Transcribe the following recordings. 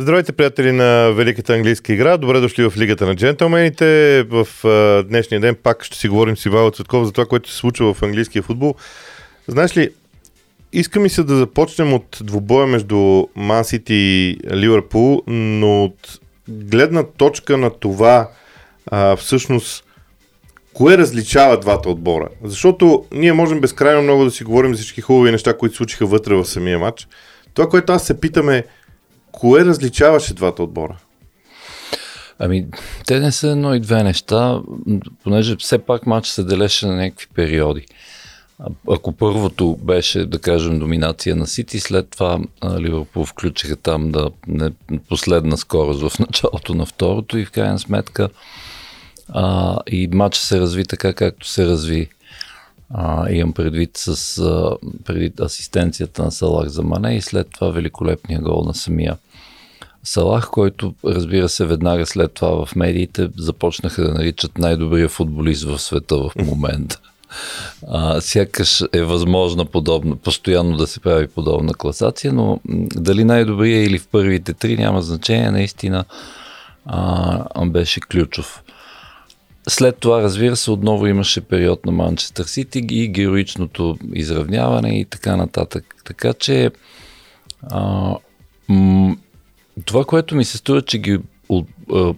Здравейте, приятели на Великата английска игра. Добре дошли в Лигата на джентълмените. В а, днешния ден пак ще си говорим с Ивайло Цветков за това, което се случва в английския футбол. Знаеш ли, иска ми се да започнем от двубоя между Ман Сити и Ливърпул, но от гледна точка на това а, всъщност кое различава двата отбора. Защото ние можем безкрайно много да си говорим за всички хубави неща, които случиха вътре в самия матч. Това, което аз се питаме Кое различаваше двата отбора? Ами, те не са едно и две неща, понеже все пак матч се делеше на някакви периоди. Ако първото беше, да кажем, доминация на Сити, след това Ливърпул включиха там да не, последна скорост в началото на второто и в крайна сметка а, и матчът се разви така, както се разви. А, имам предвид с а, преди асистенцията на Салах за Мане и след това великолепния гол на самия Салах, който разбира се веднага след това в медиите започнаха да наричат най-добрия футболист в света в момента. А, сякаш е възможно подобно, постоянно да се прави подобна класация, но дали най-добрия или в първите три няма значение, наистина а, беше ключов. След това, разбира се, отново имаше период на Манчестър Сити и героичното изравняване и така нататък. Така че а, м- това, което ми се струва, че ги от,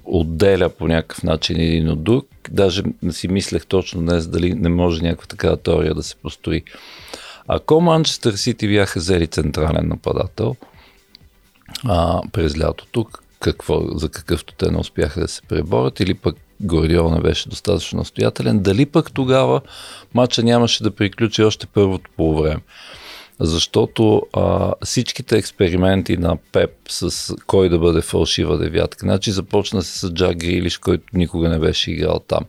отделя по някакъв начин един от друг, даже си мислех точно днес дали не може някаква такава теория да се построи. Ако Манчестър Сити бяха взели централен нападател а, през лятото, какво, за какъвто те не успяха да се преборят, или пък Гордиол не беше достатъчно настоятелен, дали пък тогава матча нямаше да приключи още първото по време защото а, всичките експерименти на Пеп с кой да бъде фалшива девятка, значи започна се с Джак Грилиш, който никога не беше играл там.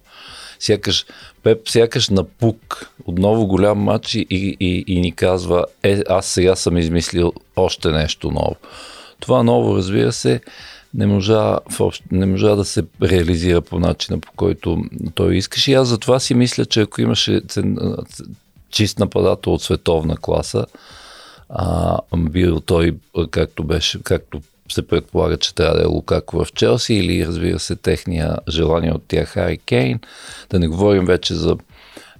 Сякаш, Пеп сякаш напук, отново голям матч и, и, и ни казва, е, аз сега съм измислил още нещо ново. Това ново, разбира се, не можа, не можа да се реализира по начина, по който той искаше. И аз затова си мисля, че ако имаше чист нападател от световна класа. А, бил той, както беше, както се предполага, че трябва да е Лукако в Челси или разбира се техния желание от тях Хари Кейн. Да не говорим вече за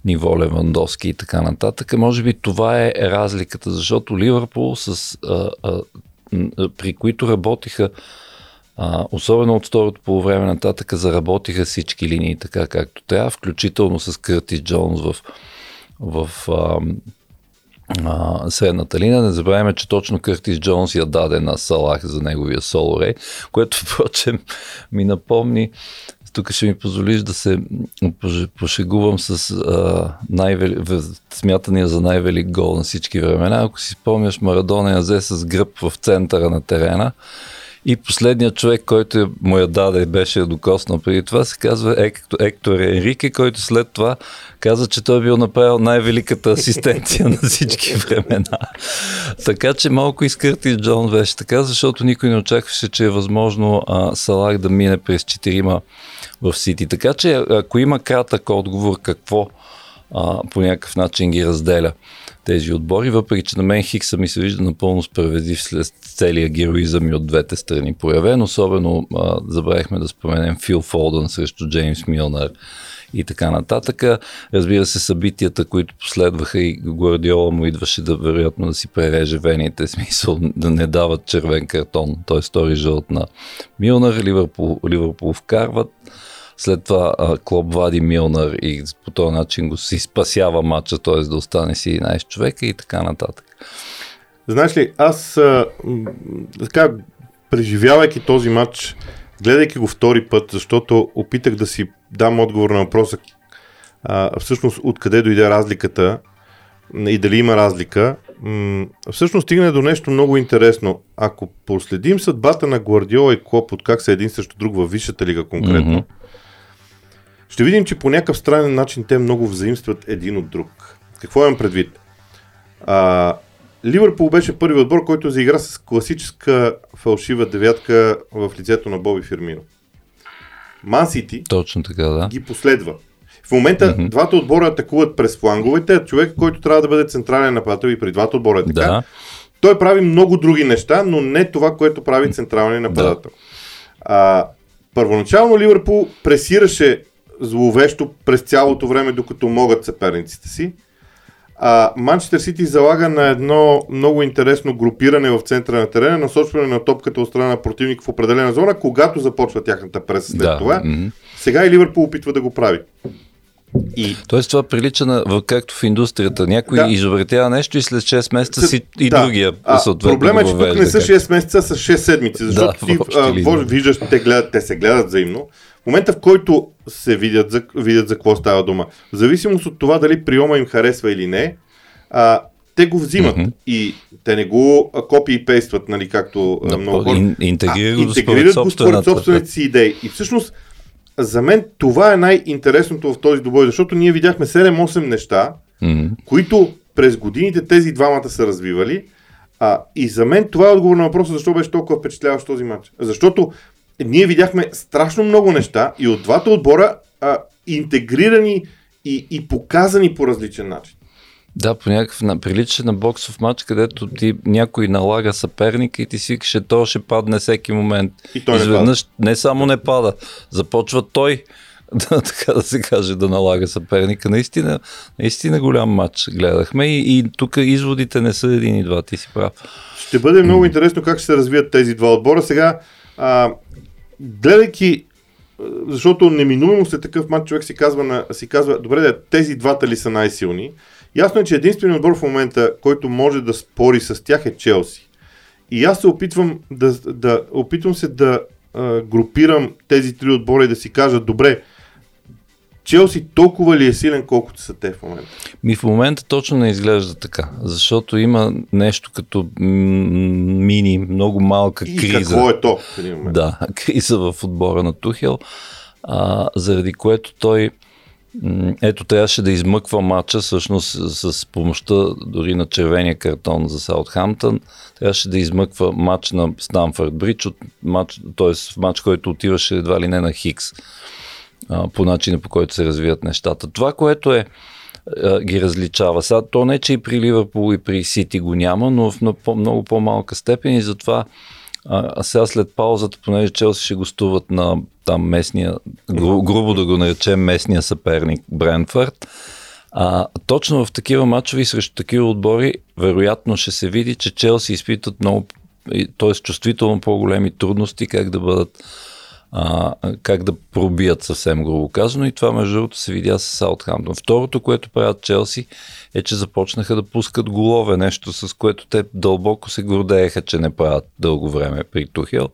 ниво Левандовски и така нататък. Може би това е разликата, защото Ливърпул с, а, а, при които работиха а, особено от второто по време нататък заработиха всички линии така както трябва, включително с Къртис Джонс в в а, а, средната линия. Не забравяме, че точно Къртис Джонс я даде на Салах за неговия соло рей, което впрочем ми напомни тук ще ми позволиш да се пошегувам с а, смятания за най-велик гол на всички времена. Ако си спомняш, Марадона я взе с гръб в центъра на терена и последният човек, който му я даде, беше докоснал преди това, се казва Ектор, Ектор Енрике, който след това каза, че той бил направил най-великата асистенция на всички времена. така че малко изкърти Джон беше така, защото никой не очакваше, че е възможно а, Салах да мине през четирима в Сити. Така че ако има кратък отговор какво а, по някакъв начин ги разделя тези отбори, въпреки че на мен Хикса ми се вижда напълно справедлив след целия героизъм и от двете страни проявен. Особено а, забравихме да споменем Фил Фолдън срещу Джеймс Милнер и така нататък. Разбира се, събитията, които последваха и Гвардиола му идваше да вероятно да си пререже вените, смисъл да не дават червен картон, т.е. стори жълт на Милнер, Ливърпул, Ливърпул вкарват след това а, Клоп вади Милнар и по този начин го си спасява матча, т.е. да остане си 11 човека и така нататък. Знаеш ли, аз а, така, преживявайки този матч, гледайки го втори път, защото опитах да си дам отговор на въпроса а, всъщност откъде дойде разликата и дали има разлика, м- всъщност стигне до нещо много интересно. Ако последим съдбата на Гвардиола и Клоп от как са един срещу друг във Висшата лига конкретно, mm-hmm ще видим, че по някакъв странен начин те много взаимстват един от друг. Какво имам предвид? А, Ливърпул беше първи отбор, който заигра с класическа фалшива девятка в лицето на Боби Фирмино. Ман Сити Точно така, да. ги последва. В момента mm-hmm. двата отбора атакуват през фланговете, а човек, който трябва да бъде централен нападател и при двата отбора е така, Да. той прави много други неща, но не това, което прави централния нападател. А, първоначално Ливърпул пресираше зловещо през цялото време, докато могат съперниците си. Манчестър Сити залага на едно много интересно групиране в центъра на терена, насочване на топката от страна на противник в определена зона, когато започва тяхната преса след Да, това. Сега и Ливърпул опитва да го прави. И Тоест това прилича на, както в индустрията. Някой Да. изобретява нещо и след 6 месеца си и да. другия А, съответно Проблема е, че тук не са как- 6 месеца, са 6 седмици, защото Да, ти а, виждаш, те, гледат, те се гледат взаимно. Момента, в който се видят за, видят за какво става дума, в зависимост от това дали приема им харесва или не, а, те го взимат Мгм. и те не го копи и пействат, нали, както Да, много хора. ин- интегрира а, интегрират го според собствените си идеи. И всъщност, за мен това е най-интересното в този добой, защото ние видяхме 7-8 неща, Мгм. които през годините тези двамата са развивали. А, и за мен това е отговор на въпроса защо беше толкова впечатляващ този матч. Защото ние видяхме страшно много неща и от двата отбора а, интегрирани и, и показани по различен начин. Да, по някакъв на, прилича на боксов матч, където ти някой налага съперника и ти си викаш, то ще падне всеки момент. И той не Изведнъж не само не пада, започва той да, така да се каже, да налага съперника. Наистина, наистина голям матч гледахме и, и тук изводите не са един и два, ти си прав. Ще бъде много интересно как ще се развият тези два отбора. Сега, а, гледайки, защото неминуемо след такъв матч човек си казва, на, си казва, добре, да, тези двата ли са най-силни? Ясно е, че единственият отбор в момента, който може да спори с тях е Челси. И аз се опитвам да, да опитвам се да а, групирам тези три отбора и да си кажа, добре, Челси толкова ли е силен, колкото са те в момента? Ми в момента точно не изглежда така, защото има нещо като мини, много малка И криза. какво е то в един момент? Да, криза в отбора на Тухел, а, заради което той ето трябваше да измъква матча всъщност с, с помощта дори на червения картон за Саутхамптън. Трябваше да измъква матч на Станфорд Бридж, от матч, т.е. матч, който отиваше едва ли не на Хикс а, по начина по който се развиват нещата. Това, което е ги различава. Сега, то не, че и при Ливърпул и при Сити го няма, но в много по-малка степен и затова а, сега след паузата, понеже Челси ще гостуват на там местния, гру, грубо да го наречем местния съперник Брентфорд, а, точно в такива матчове и срещу такива отбори, вероятно ще се види, че Челси изпитват много, т.е. чувствително по-големи трудности как да бъдат а, как да пробият съвсем грубо казано и това между другото се видя с Саутхамптон. Второто, което правят Челси е, че започнаха да пускат голове, нещо с което те дълбоко се гордееха, че не правят дълго време при Тухел.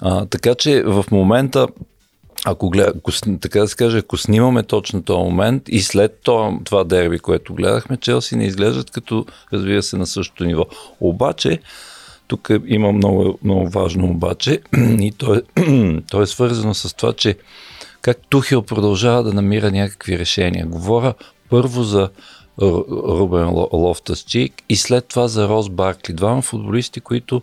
А, така че в момента ако, гледа, ако, така да се каже, ако снимаме точно този момент и след това, това дерби, което гледахме, Челси не изглеждат като, разбира се, на същото ниво. Обаче, тук има много, много важно обаче и то е, то е свързано с това, че как Тухел продължава да намира някакви решения. Говоря първо за Рубен Ло- Лофтас и след това за Рос Баркли. Двама футболисти, които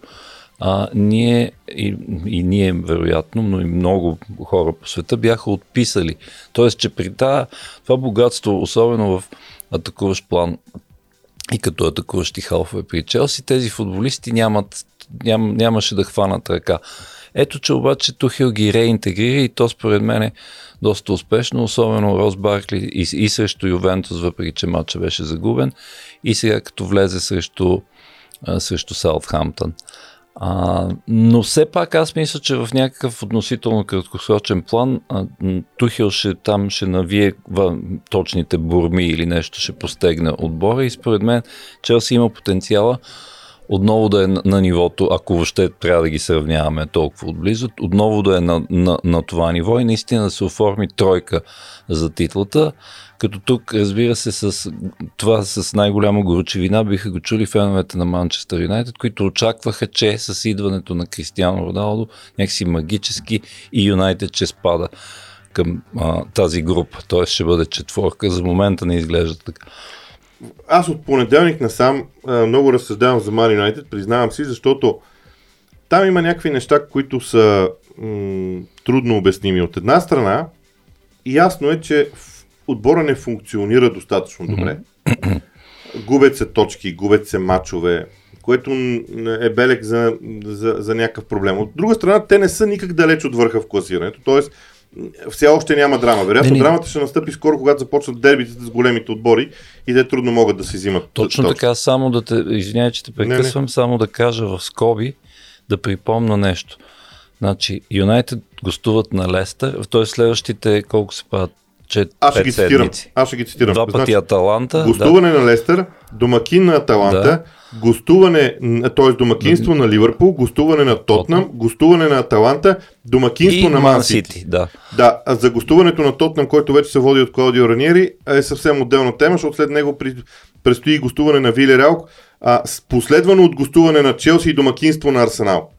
а, ние и, и ние вероятно, но и много хора по света бяха отписали. Тоест, че при това, това богатство, особено в атакуващ план и като атакуващи халфове при Челси, тези футболисти нямат, ням, нямаше да хванат ръка. Ето, че обаче Тухел ги реинтегрира и то според мен е доста успешно, особено Рос Баркли и, и срещу Ювентус, въпреки че матча беше загубен, и сега като влезе срещу, а, срещу Саутхамптън. А, но все пак аз мисля, че в някакъв относително краткосрочен план а, м, Тухел ще, там ще навие ва, точните бурми или нещо ще постегне отбора. И според мен Челси има потенциала отново да е на, на нивото, ако въобще трябва да ги сравняваме толкова отблизо, отново да е на, на, на това ниво и наистина да се оформи тройка за титлата, като тук, разбира се, с това с най-голяма горчевина биха го чули феновете на Манчестър Юнайтед, които очакваха, че с идването на Кристиано Роналдо някакси магически и Юнайтед ще спада към а, тази група. Т.е. ще бъде четворка. За момента не изглежда така. Аз от понеделник насам а, много разсъждавам за Man United, признавам си, защото там има някакви неща, които са м- трудно обясними. От една страна, ясно е, че отбора не функционира достатъчно добре. губят се точки, губят се матчове, което е белег за, за, за някакъв проблем. От друга страна, те не са никак далеч от върха в класирането, т.е. все още няма драма. Вероятно, не, не. драмата ще настъпи скоро, когато започнат дербите с големите отбори и те трудно могат да се взимат. Точно точки. така, само да те, извинявай, че те прекъсвам, не, не. само да кажа в скоби, да припомна нещо. Значи, Юнайтед гостуват на Лестър, т.е. следващите колко се правят че аз ще ги цитирам. Аз ще ги цитирам. Два пъти значи, Аталанта. Гостуване да. на Лестър, домакин на Аталанта, да. гостуване, т.е. домакинство на Ливърпул, гостуване на Тотнам, гостуване на Аталанта, домакинство и на Ман Сити. Да. да, а за гостуването на Тотнам, който вече се води от Клаудио Раниери, е съвсем отделна тема, защото след него предстои гостуване на Виле Реал, а, последвано от гостуване на Челси и домакинство на Арсенал.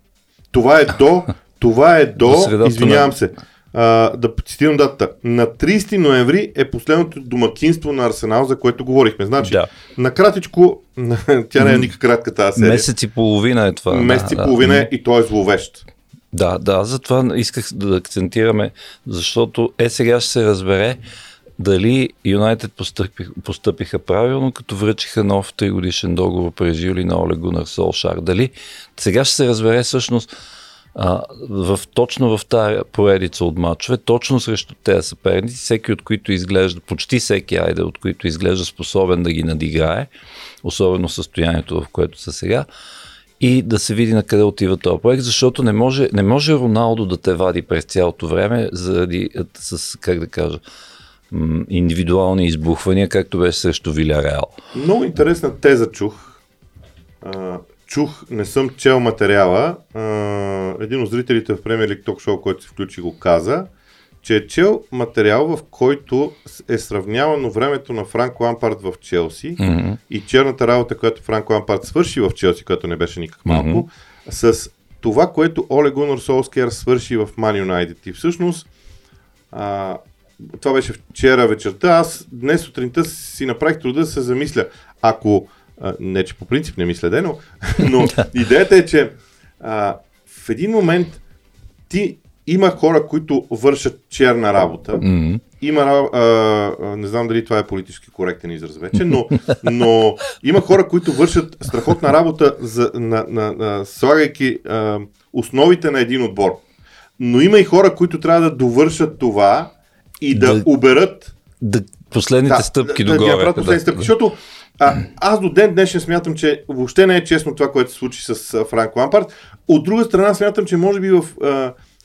Това е до, това е до, до извинявам се, а, да цитирам датата. На 30 ноември е последното домакинство на Арсенал, за което говорихме. Значи, да. накратичко, тя не е никак кратка тази серия. Месец и половина е това. Месец да, и половина да. е и той е зловещ. Да, да, затова исках да акцентираме, защото е сега ще се разбере дали Юнайтед постъпих, постъпиха правилно, като връчиха нов 3 годишен договор през юли на Олег Гунар Солшар. Дали сега ще се разбере всъщност а, в, точно в тази поредица от матчове, точно срещу тези съперници, всеки от които изглежда, почти всеки айде, от които изглежда способен да ги надиграе, особено състоянието, в което са сега, и да се види на къде отива този проект, защото не може, не може Роналдо да те вади през цялото време заради, с, как да кажа, индивидуални избухвания, както беше срещу Виляреал. Много интересна теза чух чух, не съм чел материала. А, един от зрителите в Premier League Talk Show, който се включи, го каза, че е чел материал, в който е сравнявано времето на Франк Лампард в Челси mm-hmm. и черната работа, която Франк Лампард свърши в Челси, която не беше никак малко, mm-hmm. с това, което Оле Гунор Солскер свърши в Ман Юнайтед. И всъщност, а, това беше вчера вечерта, аз днес сутринта си направих труда да се замисля, ако а, не, че по принцип не ми следено, но идеята е, че а, в един момент ти има хора, които вършат черна работа. Mm-hmm. Има, а, не знам дали това е политически коректен израз вече, но, но има хора, които вършат страхотна работа, за, на, на, на, слагайки а, основите на един отбор. Но има и хора, които трябва да довършат това и да, да уберат да, последните да, стъпки да, догоре. Да, последните стъпки, защото а, аз до ден днешен смятам, че въобще не е честно това, което се случи с Франк Лампард. От друга страна смятам, че може би в,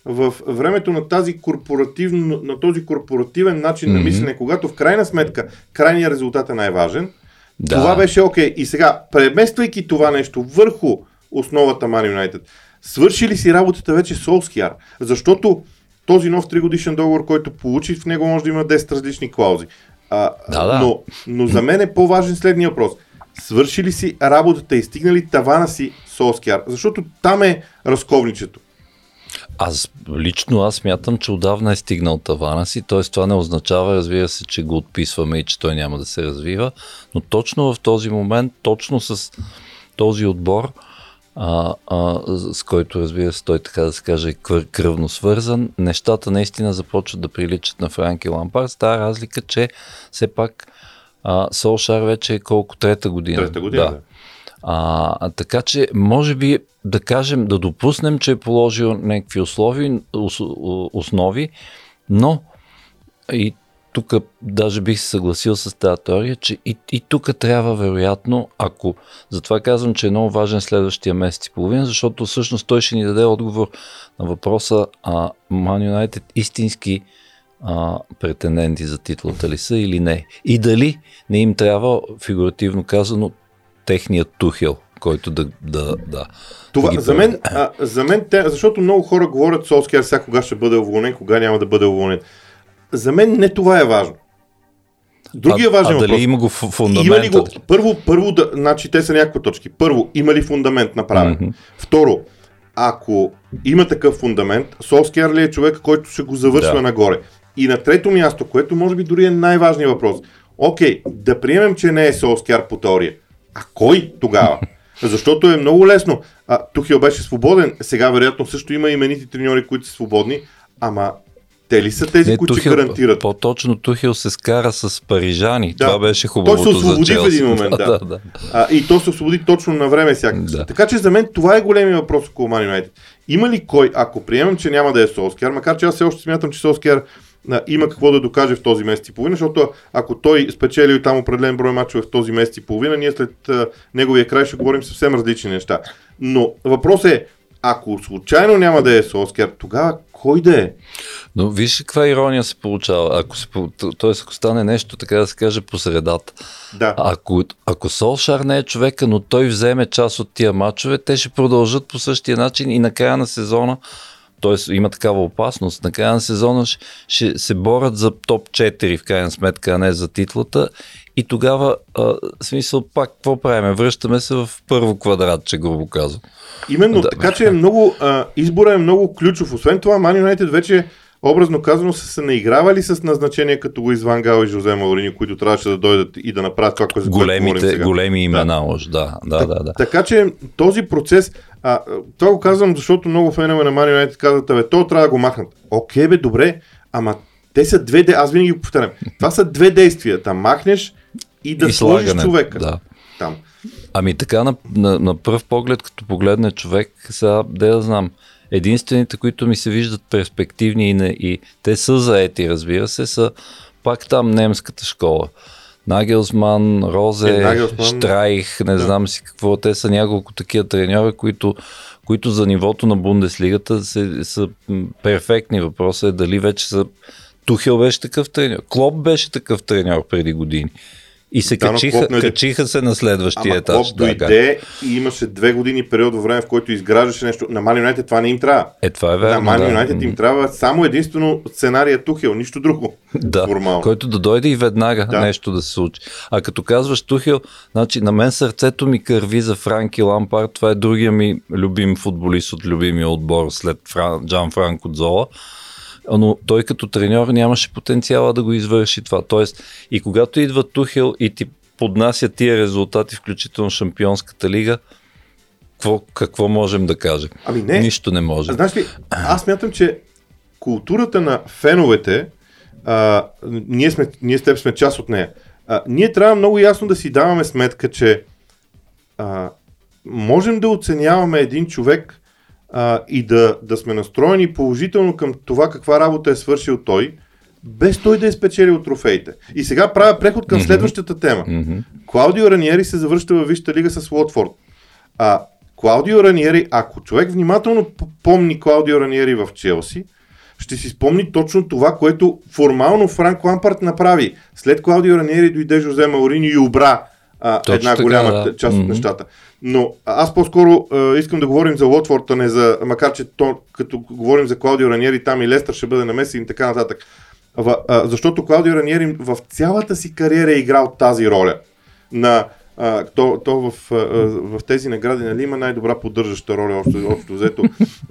в времето на, тази корпоративно, на този корпоративен начин mm-hmm. на мислене, когато в крайна сметка крайният резултат е най-важен, да. това беше окей. Okay. И сега, премествайки това нещо върху основата Man United, свърши ли си работата вече Солскияр? Защото този нов 3 годишен договор, който получи, в него може да има 10 различни клаузи. А, да, да. Но, но за мен е по-важен следния въпрос. Свърши ли си работата и стигна ли тавана си Солскияр? Защото там е разковничето. Аз лично аз мятам, че отдавна е стигнал тавана си, т.е. това не означава, разбира се, че го отписваме и че той няма да се развива, но точно в този момент, точно с този отбор, а, а, с който, разбира се, той така да се каже, е кръвно свързан, нещата наистина започват да приличат на Франки Лампар. Става разлика, че все пак а, Солшар вече е колко трета година. Трета година, да. А, а, така че, може би да кажем, да допуснем, че е положил някакви условия, основи, но и тук даже бих се съгласил с тази теория, че и, и тук трябва вероятно, ако, затова казвам, че е много важен следващия месец и половина, защото всъщност той ще ни даде отговор на въпроса а Man United истински а, претенденти за титлата ли са или не. И дали не им трябва, фигуративно казано, техният тухел, който да... да, да Това, да за, мен, а, за мен, те, защото много хора говорят Солскияр сега кога ще бъде уволнен, кога няма да бъде уволнен. За мен не това е важно. Другия важен а, а дали има го фундамент? Има ли го, първо, първо да, значи те са някакви точки. Първо, има ли фундамент направен? Mm-hmm. Второ, ако има такъв фундамент, Солскияр ли е човек, който ще го завършва да. нагоре? И на трето място, което може би дори е най-важният въпрос. Окей, да приемем, че не е Солскияр по теория. А кой тогава? Защото е много лесно. А, Тухил беше свободен, сега вероятно също има именити треньори, които са свободни, ама те ли са тези, Не, които Тухил, ще гарантират? По-точно Тухил се скара с парижани. Да. Това беше хубавото Той се освободи за в един момент, да. да, да. А, и то се освободи точно на време сякаш. Да. Така че за мен това е големия въпрос около Man United. Има ли кой, ако приемам, че няма да е Солскияр, макар че аз все още смятам, че Солскияр има какво да докаже в този месец и половина, защото ако той спечели там определен брой мачове в този месец и половина, ние след а, неговия край ще говорим съвсем различни неща. Но въпросът е, ако случайно няма да е Солскияр, тогава кой да е? Но виж каква ирония се получава. Ако се, по- т- т.е. ако стане нещо, така да се каже, по средата. Да. Ако, ако Солшар не е човека, но той вземе част от тия матчове, те ще продължат по същия начин и на края на сезона, т.е. има такава опасност, на края на сезона ще, ще се борят за топ 4 в крайна сметка, а не за титлата. И тогава, а, смисъл, пак какво правиме? Връщаме се в първо квадратче, грубо казвам. Именно, Да. така че е много, а, избора е много ключов. Освен това, Man United вече образно казано са се наигравали с назначения като го Изван Гал и Жозе Маурини, които трябваше да дойдат и да направят това, което Големите, сега. големи имена, уж, да, да, да, да. Така че този процес, а, това го казвам, защото много фенове на Man United казват, бе, то трябва да го махнат. Окей, бе, добре, ама те са две, аз винаги го повтарям, това са две действия, да махнеш и да И сложиш слагане, човека да. там. Ами така на, на, на пръв поглед, като погледне човек, сега, де да знам, единствените, които ми се виждат перспективни и, не, и те са заети, разбира се, са пак там немската школа. Нагелсман, Розе, Е, Нагелсман, Штрайх, не да. знам си какво. Те са няколко такива треньори, които, които за нивото на Бундеслигата са, са перфектни. Въпросът е дали вече са... Тухел беше такъв треньор. Клоп беше такъв треньор преди години. И се Да, но качиха, Клоп не- качиха се на следващия Ама етаж. Клоп дойде и имаше две години период във време, в който изграждаше нещо. На Man United това не им трябва. Е, това е На верно. Man да. Им трябва само единствено сценария Тухел, нищо друго. да, формално. който да дойде и веднага Да. да. нещо да се случи. А като казваш Тухел, значи на мен сърцето ми кърви за Франки Лампард. Това е другия ми любим футболист от любимия отбор след Фран, Джан Франко Зола. Но той като треньор нямаше потенциала да го извърши това. Тоест, и когато идва Тухел и ти поднася тия резултати, включително Шампионската лига, какво, какво можем да кажем? Ами не. Нищо не може. Знаеш ли, аз мятам, че културата на феновете, а, ние, сме, ние с теб сме част от нея. А, ние трябва много ясно да си даваме сметка, че а, можем да оценяваме един човек а, и да, да сме настроени положително към това каква работа е свършил той, без той да е спечелил трофеите. И сега правя преход към следващата тема. Клаудио Раниери се завръща във Висшата лига с Уотфорд. А Клаудио Раниери, ако човек внимателно помни Клаудио Раниери в Челси, ще си спомни точно това, което формално Франк Лампарт направи. След Клаудио Раниери дойде Жозе Маурини и обра а, Точно една така, голяма да. част от Мгм. нещата. Но аз по-скоро а, искам да говорим за Уотфорд, а не за, макар че то, като говорим за Клаудио Раниери, там и Лестър ще бъде намесен и така нататък. В, а, защото Клаудио Раниери в цялата си кариера е играл тази роля на а, то, то в, а, в тези награди нали, има най-добра поддържаща роля, общо, общо взето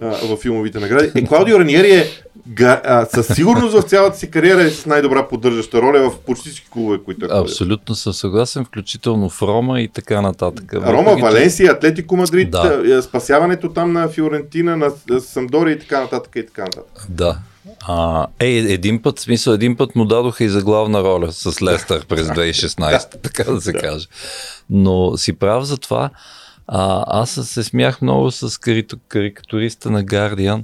а, в филмовите награди. Е, Клаудио Раниери е га, а, със сигурност в цялата си кариера е с най-добра поддържаща роля в почти всички клубове, които е. Абсолютно съм съгласен, включително в Рома и така нататък. Рома, Валенсия, Атлетико Мадрид, Да. да. спасяването там на Фиорентина, на на Самдори и така нататък и така нататък. Да. А, е, един път, смисъл, един път му дадоха и за главна роля с Лестър през 2016, така да се каже. Но си прав за това. А, аз се смях много с карикатуриста на Guardian,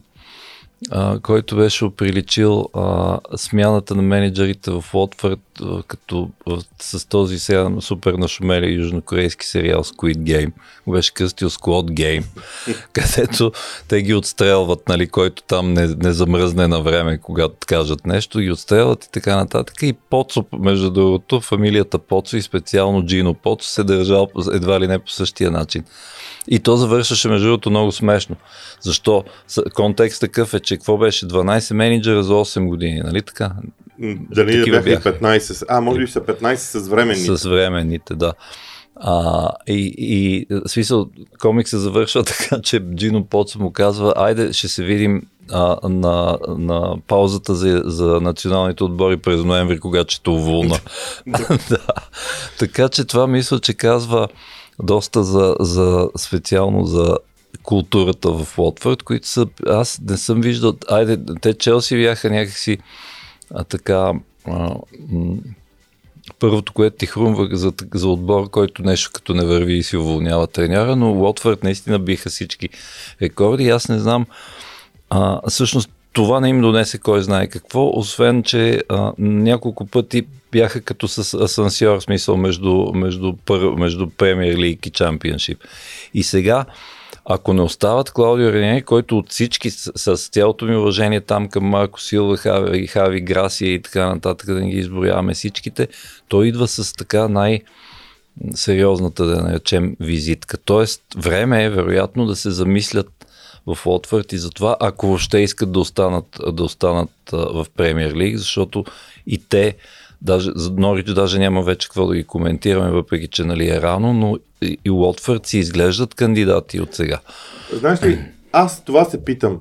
който беше оприличил а, смяната на менеджерите в Уотфорд а, като а, с този сега супер нашумели южнокорейски сериал Squid Game. Го беше кръстил Squad Game, където те ги отстрелват, нали, който там не, не замръзне на време, когато кажат нещо, ги отстрелват и така нататък. И Поцо, между другото, фамилията Поцо и специално Джино Поцо се държал едва ли не по същия начин. И то завършваше между другото много смешно. Защо? Контекст такъв е, че какво беше? 12 менеджера за 8 години, нали така? Дали да бяха и бяха. 15, а може би са 15 с временни. С временните, да. А, и, и смисъл, комик се завършва така, че Джино Поцо му казва, айде ще се видим а, на, на паузата за, за националните отбори през ноември, когато ще уволна. да. Така че това мисля, че казва доста за, за специално за културата в Лотфорд, които са, аз не съм виждал, айде, те Челси бяха някакси а, така, а, м- първото, което ти хрумва за, за отбор, който нещо като не върви и си уволнява треньора, но Лотфорд наистина биха всички рекорди. Аз не знам, а, всъщност това не им донесе кой знае какво, освен, че а, няколко пъти бяха като с асансьор, смисъл между, между, пър, между Премьер Лиг и Чампионшип. И сега, ако не остават Клаудио Ренери, който от всички, с, с цялото ми уважение там към Марко Силва, Хави, Хави Грасия и така нататък, да не ги изброяваме всичките, той идва с така най- сериозната, да наречем, визитка. Тоест, време е вероятно да се замислят в Лотвърд и затова, ако въобще искат да останат, да останат в Премьер Лиг, защото и те, даже, за Норич даже няма вече какво да ги коментираме, въпреки че нали е рано, но и, и Уотфорд си изглеждат кандидати от сега. Знаеш ли, аз това се питам.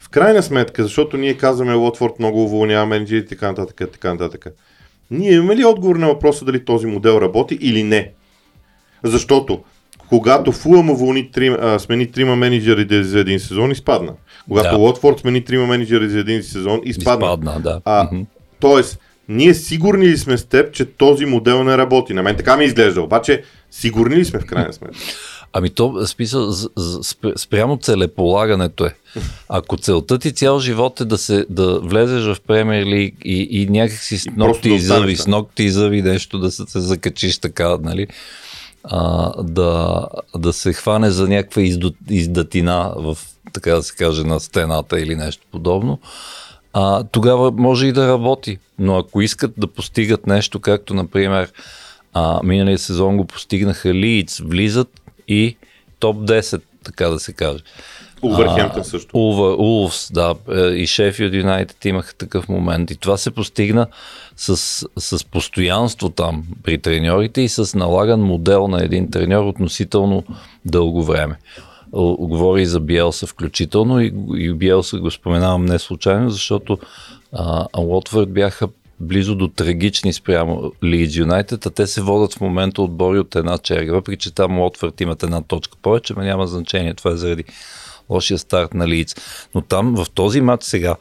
В крайна сметка, защото ние казваме Лотфорд много уволнява менеджери и така нататък, така нататък. Ние имаме ли отговор на въпроса дали този модел работи или не? Защото когато Фулъм уволни трим, а, смени трима менеджери за един сезон, изпадна. Когато да. Лотфорд смени трима менеджери за един сезон, изпадна. изпадна да. А, Тоест, ние сигурни ли сме с теб, че този модел не работи? На мен така ми изглежда, обаче сигурни ли сме в крайна сметка? Ами то, смисъл, спрямо целеполагането е. Ако целта ти цял живот е да, се, да влезеш в Премьер Лиг и, и някакси с ногти и зъби, с ногти и зъби нещо да се, се закачиш така, нали? а, да, да се хване за някаква издо, издатина в, така да се каже, на стената или нещо подобно, а, тогава може и да работи. Но ако искат да постигат нещо, както например а, миналия сезон го постигнаха Лиц, влизат и топ 10, така да се каже. Увърхемптън също. Улвс, да. Е, и Шефилд Юнайтед имаха такъв момент. И това се постигна с, с постоянство там при треньорите и с налаган модел на един треньор относително дълго време. Говори за Биелса включително и, и Биелса го споменавам не случайно, защото а, бяха близо до трагични спрямо Лидс Юнайтед, а те се водят в момента отбори от една черга. Въпреки, че там Лотвърд имат една точка повече, но няма значение. Това е заради лошия старт на Лиц. Но там в този матч сега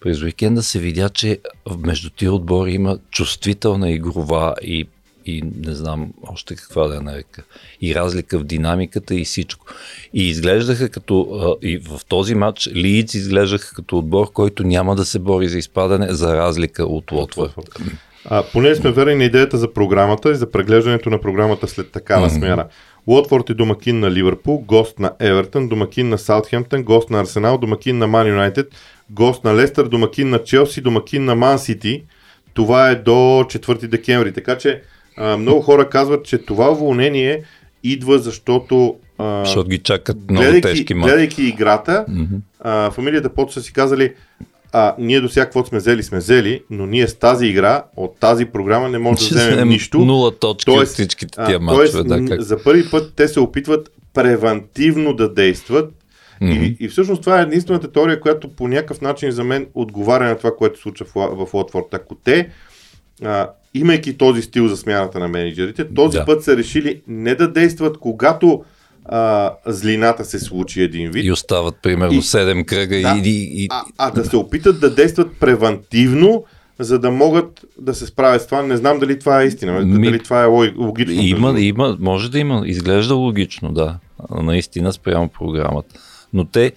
през уикенда се видя, че между тия отбори има чувствителна игрова и, и не знам още каква да я нарека, и разлика в динамиката и всичко. И изглеждаха като, и в този матч Лиц изглеждаха като отбор, който няма да се бори за изпадане, за разлика от Лотвър. А, поне сме верени на идеята за програмата и за преглеждането на програмата след такава mm-hmm. смяна. Уотфорд е домакин на Ливърпул, гост на Евертън, домакин на Саутхемптън, гост на Арсенал, домакин на Ман Юнайтед, гост на Лестър, домакин на Челси, домакин на Ман Сити. Това е до 4 декември. Така че а, много хора казват, че това уволнение идва защото а, защото ги чакат много гледайки, тежки мачове. Гледайки играта, mm-hmm. а, фамилията Пот са си казали а, ние до сега каквото сме взели, сме взели, но ние с тази игра, от тази програма не можем да вземем нищо. Нула точки тоест, от всичките тия мачове. Да, как... За първи път те се опитват превентивно да действат mm-hmm. и, и всъщност това е единствената теория, която по някакъв начин за мен отговаря на това, което се случва в, в Лотфорд. Ако те, а, имайки този стил за смяната на менеджерите, този да. път са решили не да действат, когато а, злината се случи един вид. И остават примерно и, 7 кръга. Да, и, и, а, а да се опитат да действат превентивно, за да могат да се справят с това. Не знам дали това е истина, Ми, дали това е логично. Има, има, може да има, изглежда логично, да. Наистина спрямо програмата. Но те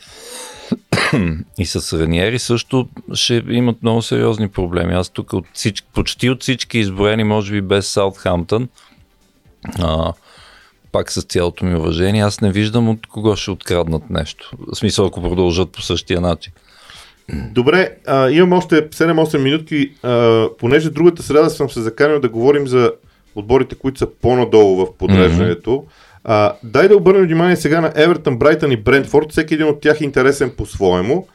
и с Раниери също ще имат много сериозни проблеми. Аз тук от всички, почти от всички изброени, може би без Саутхамптън, а, пак с цялото ми уважение, аз не виждам от кого ще откраднат нещо. В смисъл, ако продължат по същия начин. Добре, а, имам още 7-8 минутки. А, понеже другата среда съм се заканил да говорим за отборите, които са по-надолу в подреждането. Mm-hmm. А, дай да обърнем внимание сега на Евертън, Брайтън и Брентфорд. Всеки един от тях е интересен по-своему.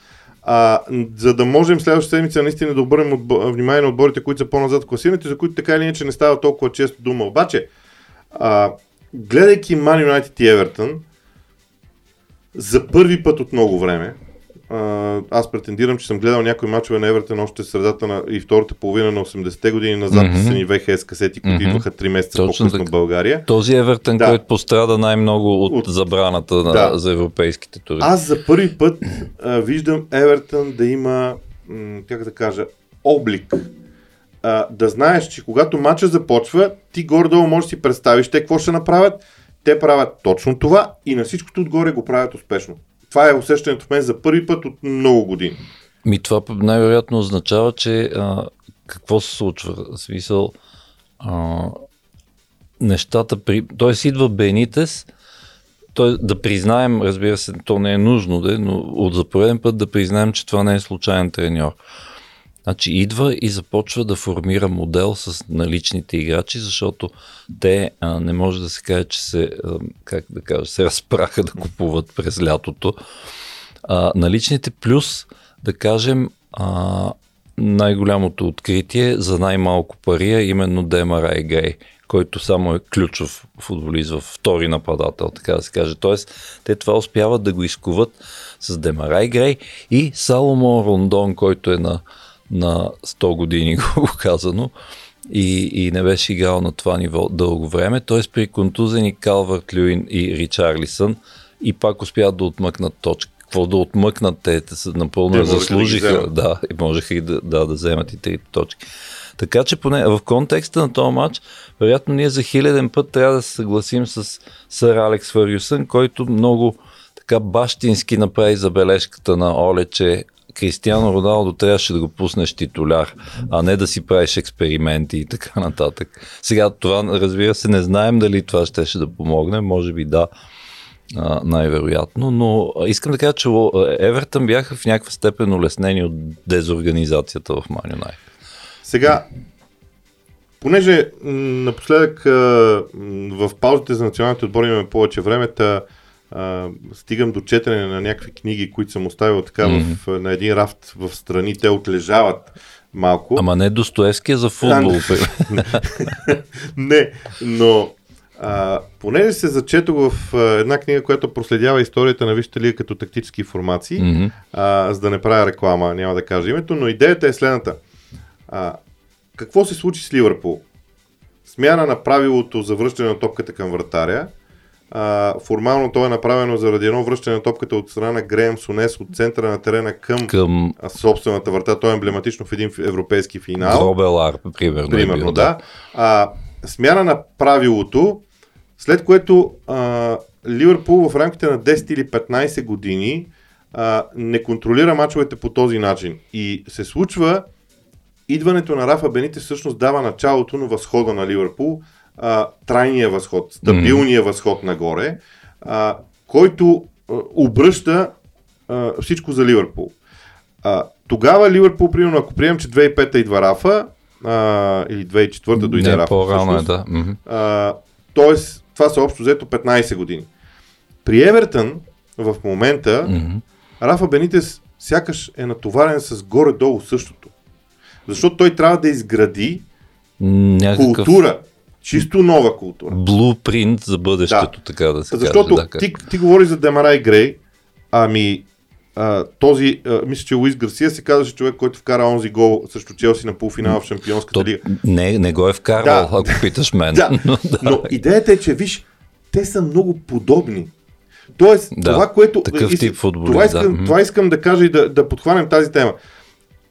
А, за да можем следващата седмица наистина да обърнем от, внимание на отборите, които са по-назад в класирането, за които така или иначе не става толкова често дума. Обаче, а, гледайки Man United и Everton, за първи път от много време, аз претендирам, че съм гледал някои мачове на Евертън още средата на и втората половина на 80-те години назад mm-hmm. са ни ВХС касети, които mm-hmm. идваха 3 месеца Точно по-късно в България. Този Евертън, да. който пострада най-много от, от забраната на, да. за европейските туристи. Аз за първи път а, виждам Евертън да има, м- как да кажа, облик. А, да знаеш, че когато матча започва, ти горе-долу можеш да си представиш те какво ще направят. Те правят точно това и на всичкото отгоре го правят успешно. Това е усещането в мен за първи път от много години. Ми това най-вероятно означава, че а, какво се случва? Смисъл, а, нещата при... Тоест идва Бенитес, той, да признаем, разбира се, то не е нужно, де, но от за пореден път да признаем, че това не е случайен треньор. Значи идва и започва да формира модел с наличните играчи, защото те а, не може да се каже, че се, а, как да кажа, се разпраха да купуват през лятото. А, наличните плюс, да кажем, а, най-голямото откритие за най-малко пари е именно Демара Грей, който само е ключов футболист в втори нападател, така да се каже. Тоест, те това успяват да го изкуват с Демарай Грей и Саломо Рондон, който е на на 100 години, го казано, и, и не беше играл на това ниво дълго време. Т.е. при контузени Калвард Люин и Ричарлисън и пак успяват да отмъкнат точка. Какво да отмъкнат те, те са напълно те заслужиха, да, да, и можеха и да, да, да вземат и трите точки. Така че поне в контекста на този матч, вероятно ние за хиляден път трябва да се съгласим с сър Алекс Фърюсън, който много така бащински направи забележката на Оле, че Кристиано Роналдо трябваше да го пуснеш титуляр, а не да си правиш експерименти и така нататък. Сега това, разбира се, не знаем дали това ще, да помогне, може би да, най-вероятно, но искам да кажа, че Евертън бяха в някаква степен улеснени от дезорганизацията в Ман. Сега, понеже напоследък в паузите за националните отбори имаме повече време, та а, стигам до четене на някакви книги, които съм оставил така mm-hmm. в, на един рафт в страни, те отлежават малко. Ама не Достоевския за футбол. не, но а, понеже се зачетох в а, една книга, която проследява историята на Висшата лига като тактически формации, mm-hmm. а, за да не правя реклама, няма да кажа името, но идеята е следната. А, какво се случи с Ливърпул? Смяна на правилото за връщане на топката към вратаря – а, формално то е направено заради едно връщане на топката от страна на Греем Сонес от центъра на терена към, към... собствената врата. То е емблематично в един европейски финал. Гробелар, примерно. Примерно, е бил, да. А, смяна на правилото, след което а, Ливърпул в рамките на 10 или 15 години а, не контролира мачовете по този начин. И се случва идването на Рафа Бените всъщност дава началото на възхода на Ливърпул, а, трайния възход, стабилния mm. възход нагоре, а, който а, обръща а, всичко за Ливърпул. А, тогава Ливърпул, примерно, ако приемем, че 2005-та идва Рафа, а, или 2004-та дойде Не, Рафа. По-рано е, да. А, тоест, това са общо взето 15 години. При Евертън в момента mm-hmm. Рафа Бенитес сякаш е натоварен с горе-долу същото. Защото той трябва да изгради Някакъв... култура, Чисто нова култура. Блупринт за бъдещето, да. така да се Защото каже. Да, ти, ти говори за Демарай Грей, ами а, този, а, мисля, че Луис Гарсия се казваше човек, който вкара онзи гол срещу Челси на полуфинала в Шампионската То, лига. Не, не го е вкарал, да. ако питаш мен. Да. но, да. но идеята е, че виж, те са много подобни. Тоест, да, това, което. Такъв тип футболист, това, искам, да. това искам да кажа и да, да подхванем тази тема.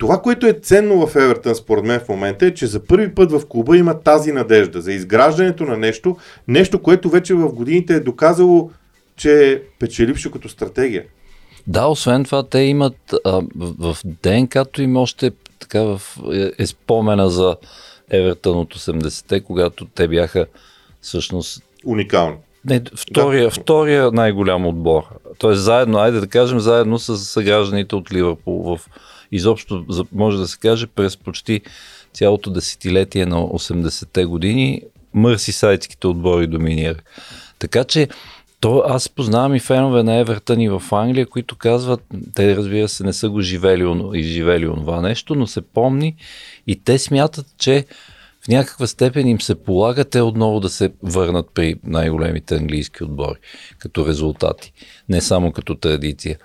Това, което е ценно в Евертън, според мен в момента, е, че за първи път в клуба има тази надежда за изграждането на нещо, нещо, което вече в годините е доказало, че е печелившо като стратегия. Да, освен това, те имат а, в, в ДНК-то им още така в, е, е спомена за Евертън от 80-те, когато те бяха всъщност уникални. Не, втория, да. втория най-голям отбор. Тоест заедно, айде да кажем, заедно с съгражданите от Ливърпул в изобщо, може да се каже, през почти цялото десетилетие на 80-те години мърси сайтските отбори доминира. Така че то, аз познавам и фенове на Евертън и в Англия, които казват, те разбира се не са го живели и живели онова нещо, но се помни и те смятат, че в някаква степен им се полага те отново да се върнат при най-големите английски отбори като резултати, не само като традиция.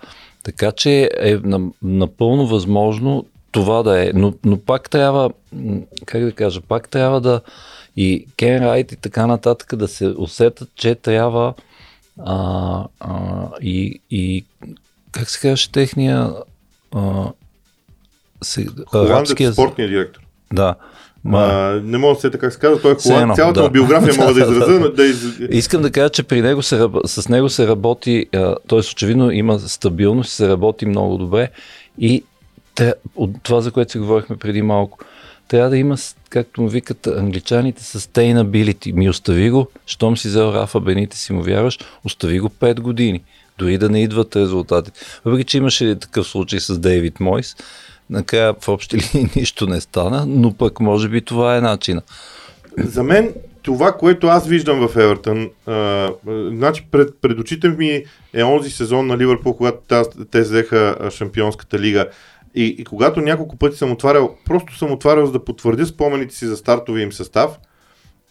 Така че е напълно възможно това да е. Но, но пак трябва, как да кажа, пак трябва да и Кен Райт и така нататък да се усетят, че трябва а, а, и, и как се казваше техния а, се, арабския... спортния директор. Да. Ма... А, не мога да се така се казва, той е холанд. Цялата да. биография мога да изразя. Да из... Искам да кажа, че при него се, с него се работи, т.е. очевидно има стабилност, се работи много добре и те, от това, за което си говорихме преди малко, трябва да има, както му викат англичаните, sustainability. Ми остави го, щом си взел Рафа Бените си му вярваш, остави го 5 години. Дори да не идват резултатите. Въпреки, че имаше такъв случай с Дейвид Мойс, накрая в общи линии нищо не стана, но пък може би това е начина. За мен това, което аз виждам в Евертън, а, значи пред, пред очите ми е онзи сезон на Ливърпул, когато таз, те взеха шампионската лига. И, и когато няколко пъти съм отварял, просто съм отварял за да потвърдя спомените си за стартовия им състав.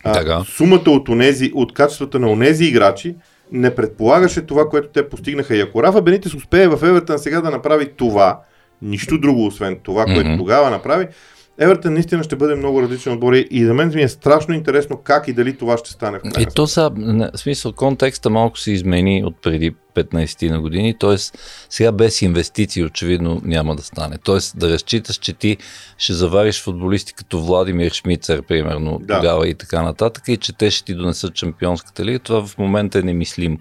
А, сумата от, онези, от качествата на онези играчи не предполагаше това, което те постигнаха. И ако Рафа Бенитес успее в Евертън сега да направи това, нищо друго, освен това, което mm-hmm. тогава направи, Евертън наистина ще бъде много различен отбор и за мен ми е страшно интересно как и дали това ще стане в И то са, в смисъл, контекста малко се измени от преди 15 на години, т.е. сега без инвестиции очевидно няма да стане. Т.е. да разчиташ, че ти ще завариш футболисти като Владимир Шмицер, примерно, да. тогава и така нататък, и че те ще ти донесат чемпионската лига, това в момента е немислимо.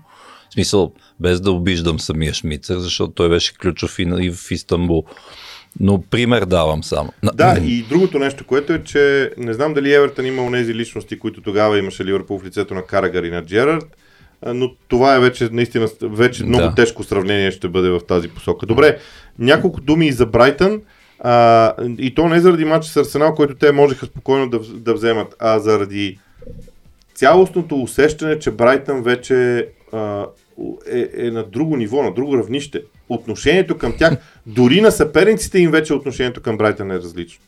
В смисъл, без да обиждам самия Шмицер, защото той беше ключов и в Истанбул. Но пример давам само. Да, и другото нещо, което е, че не знам дали Евертън има онези личности, които тогава имаше Ливърпул в лицето на Карагар и на Джерард, но това е вече наистина вече много да. тежко сравнение ще бъде в тази посока. Добре, няколко думи и за Брайтън. А, и то не заради матча с Арсенал, който те можеха спокойно да, да вземат, а заради цялостното усещане, че Брайтън вече а, е, е на друго ниво, на друго равнище. Отношението към тях, дори на съперниците им вече отношението към Брайтън е различно.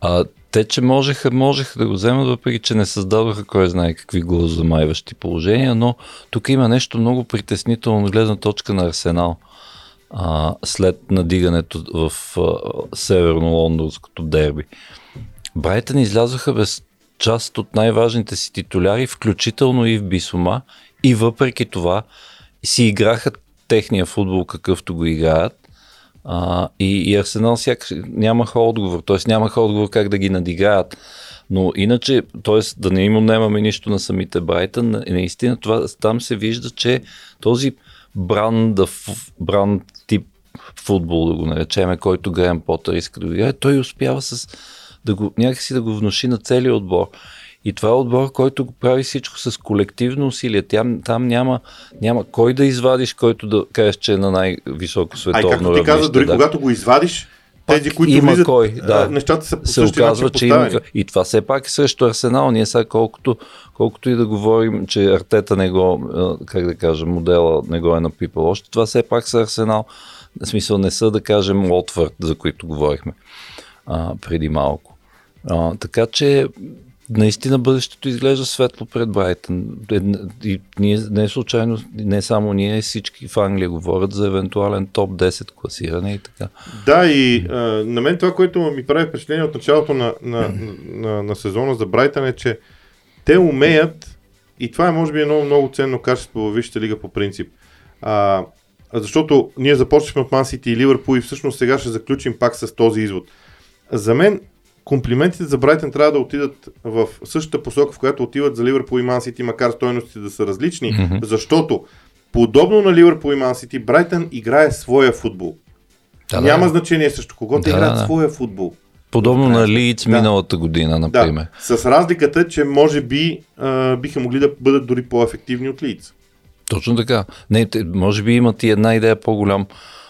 А, те, че можеха, можеха да го вземат, въпреки че не създадоха кой знае какви глазомайващи положения, но тук има нещо много притеснително от гледна точка на Арсенал. А, след надигането в а, северно-лондонското дерби. Брайтън излязоха без част от най-важните си титуляри, включително и в Бисома, и въпреки това си играха техния футбол какъвто го играят. А, и, и Арсенал сякаш нямаха отговор, т.е. нямаха отговор как да ги надигаят. Но иначе, т.е. да не им отнемаме нищо на самите Брайтън, наистина това, там се вижда, че този бранд, бранд тип футбол, да го наречеме, който Грем Потър иска да играе, той успява с, да го, някакси да го внуши на целия отбор. И това е отбор, който го прави всичко с колективно усилие. Там, там няма, няма кой да извадиш, който да кажеш, че е на най-високо световно равнище. Ай, както ти каза, дори да. когато го извадиш, тези, които има влизат, кой, да. нещата са по се оказва, че има, И това все пак е срещу Арсенал. Ние сега колкото, колкото и да говорим, че Артета не го, как да кажа, модела не го е напипал още, това все пак са Арсенал. В смисъл не са, да кажем, Лотвърд, за които говорихме а, преди малко. А, така че наистина бъдещето изглежда светло пред Брайтън. И ние не случайно, не само ние, всички в Англия говорят за евентуален топ 10 класиране и така. Да, и а, на мен това, което ми прави впечатление от началото на, на, на, на, на сезона за Брайтън е, че те умеят, и това е може би едно много ценно качество във Висшата лига по принцип. А, защото ние започнахме от Ман Сити и Ливърпул и всъщност сега ще заключим пак с този извод. За мен комплиментите за Брайтън трябва да отидат в същата посока, в която отиват за Ливърпул и Ман Сити, макар стоеностите да са различни, mm-hmm. защото подобно на Ливърпул и Ман Сити, Брайтън играе своя футбол. Да, Няма да. значение също кого да, играят да. своя футбол. Подобно на Лиц да. миналата година, например. Да, с разликата, че може би а, биха могли да бъдат дори по-ефективни от Лиц. Точно така. Не, може би имат и една идея по-голям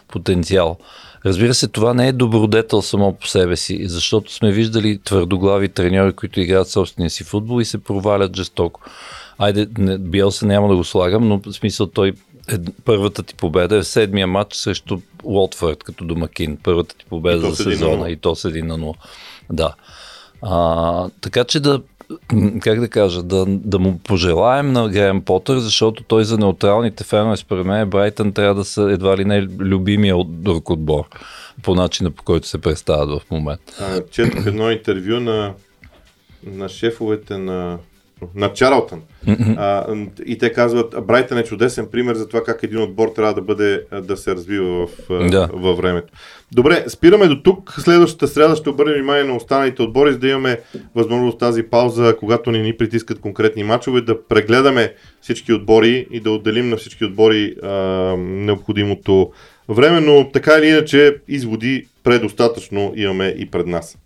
потенциал. Разбира се, това не е добродетел само по себе си, защото сме виждали твърдоглави треньори, които играят собствения си футбол и се провалят жестоко. Айде, Биелса няма да го слагам, но в смисъл той е, първата ти победа е в седмия матч срещу Уотфорд като домакин. Първата ти победа за сезона и то с 1 на 0. Да. А, така че да как да кажа, да, да му пожелаем на Грем Потър, защото той за неутралните фенове, според мен, Брайтън трябва да са едва ли не любимия от друг отбор по начина по който се представят в момента. Четох едно интервю на, на шефовете на на Чарлтън. Mm-hmm. А, и те казват, Брайтън е чудесен пример за това как един отбор трябва да бъде да се развива в, да. във времето. Добре, спираме до тук. Следващата среда ще обърнем внимание на останалите отбори, за да имаме възможност тази пауза, когато ни ни притискат конкретни матчове, да прегледаме всички отбори и да отделим на всички отбори а, необходимото време, но така или иначе изводи предостатъчно имаме и пред нас.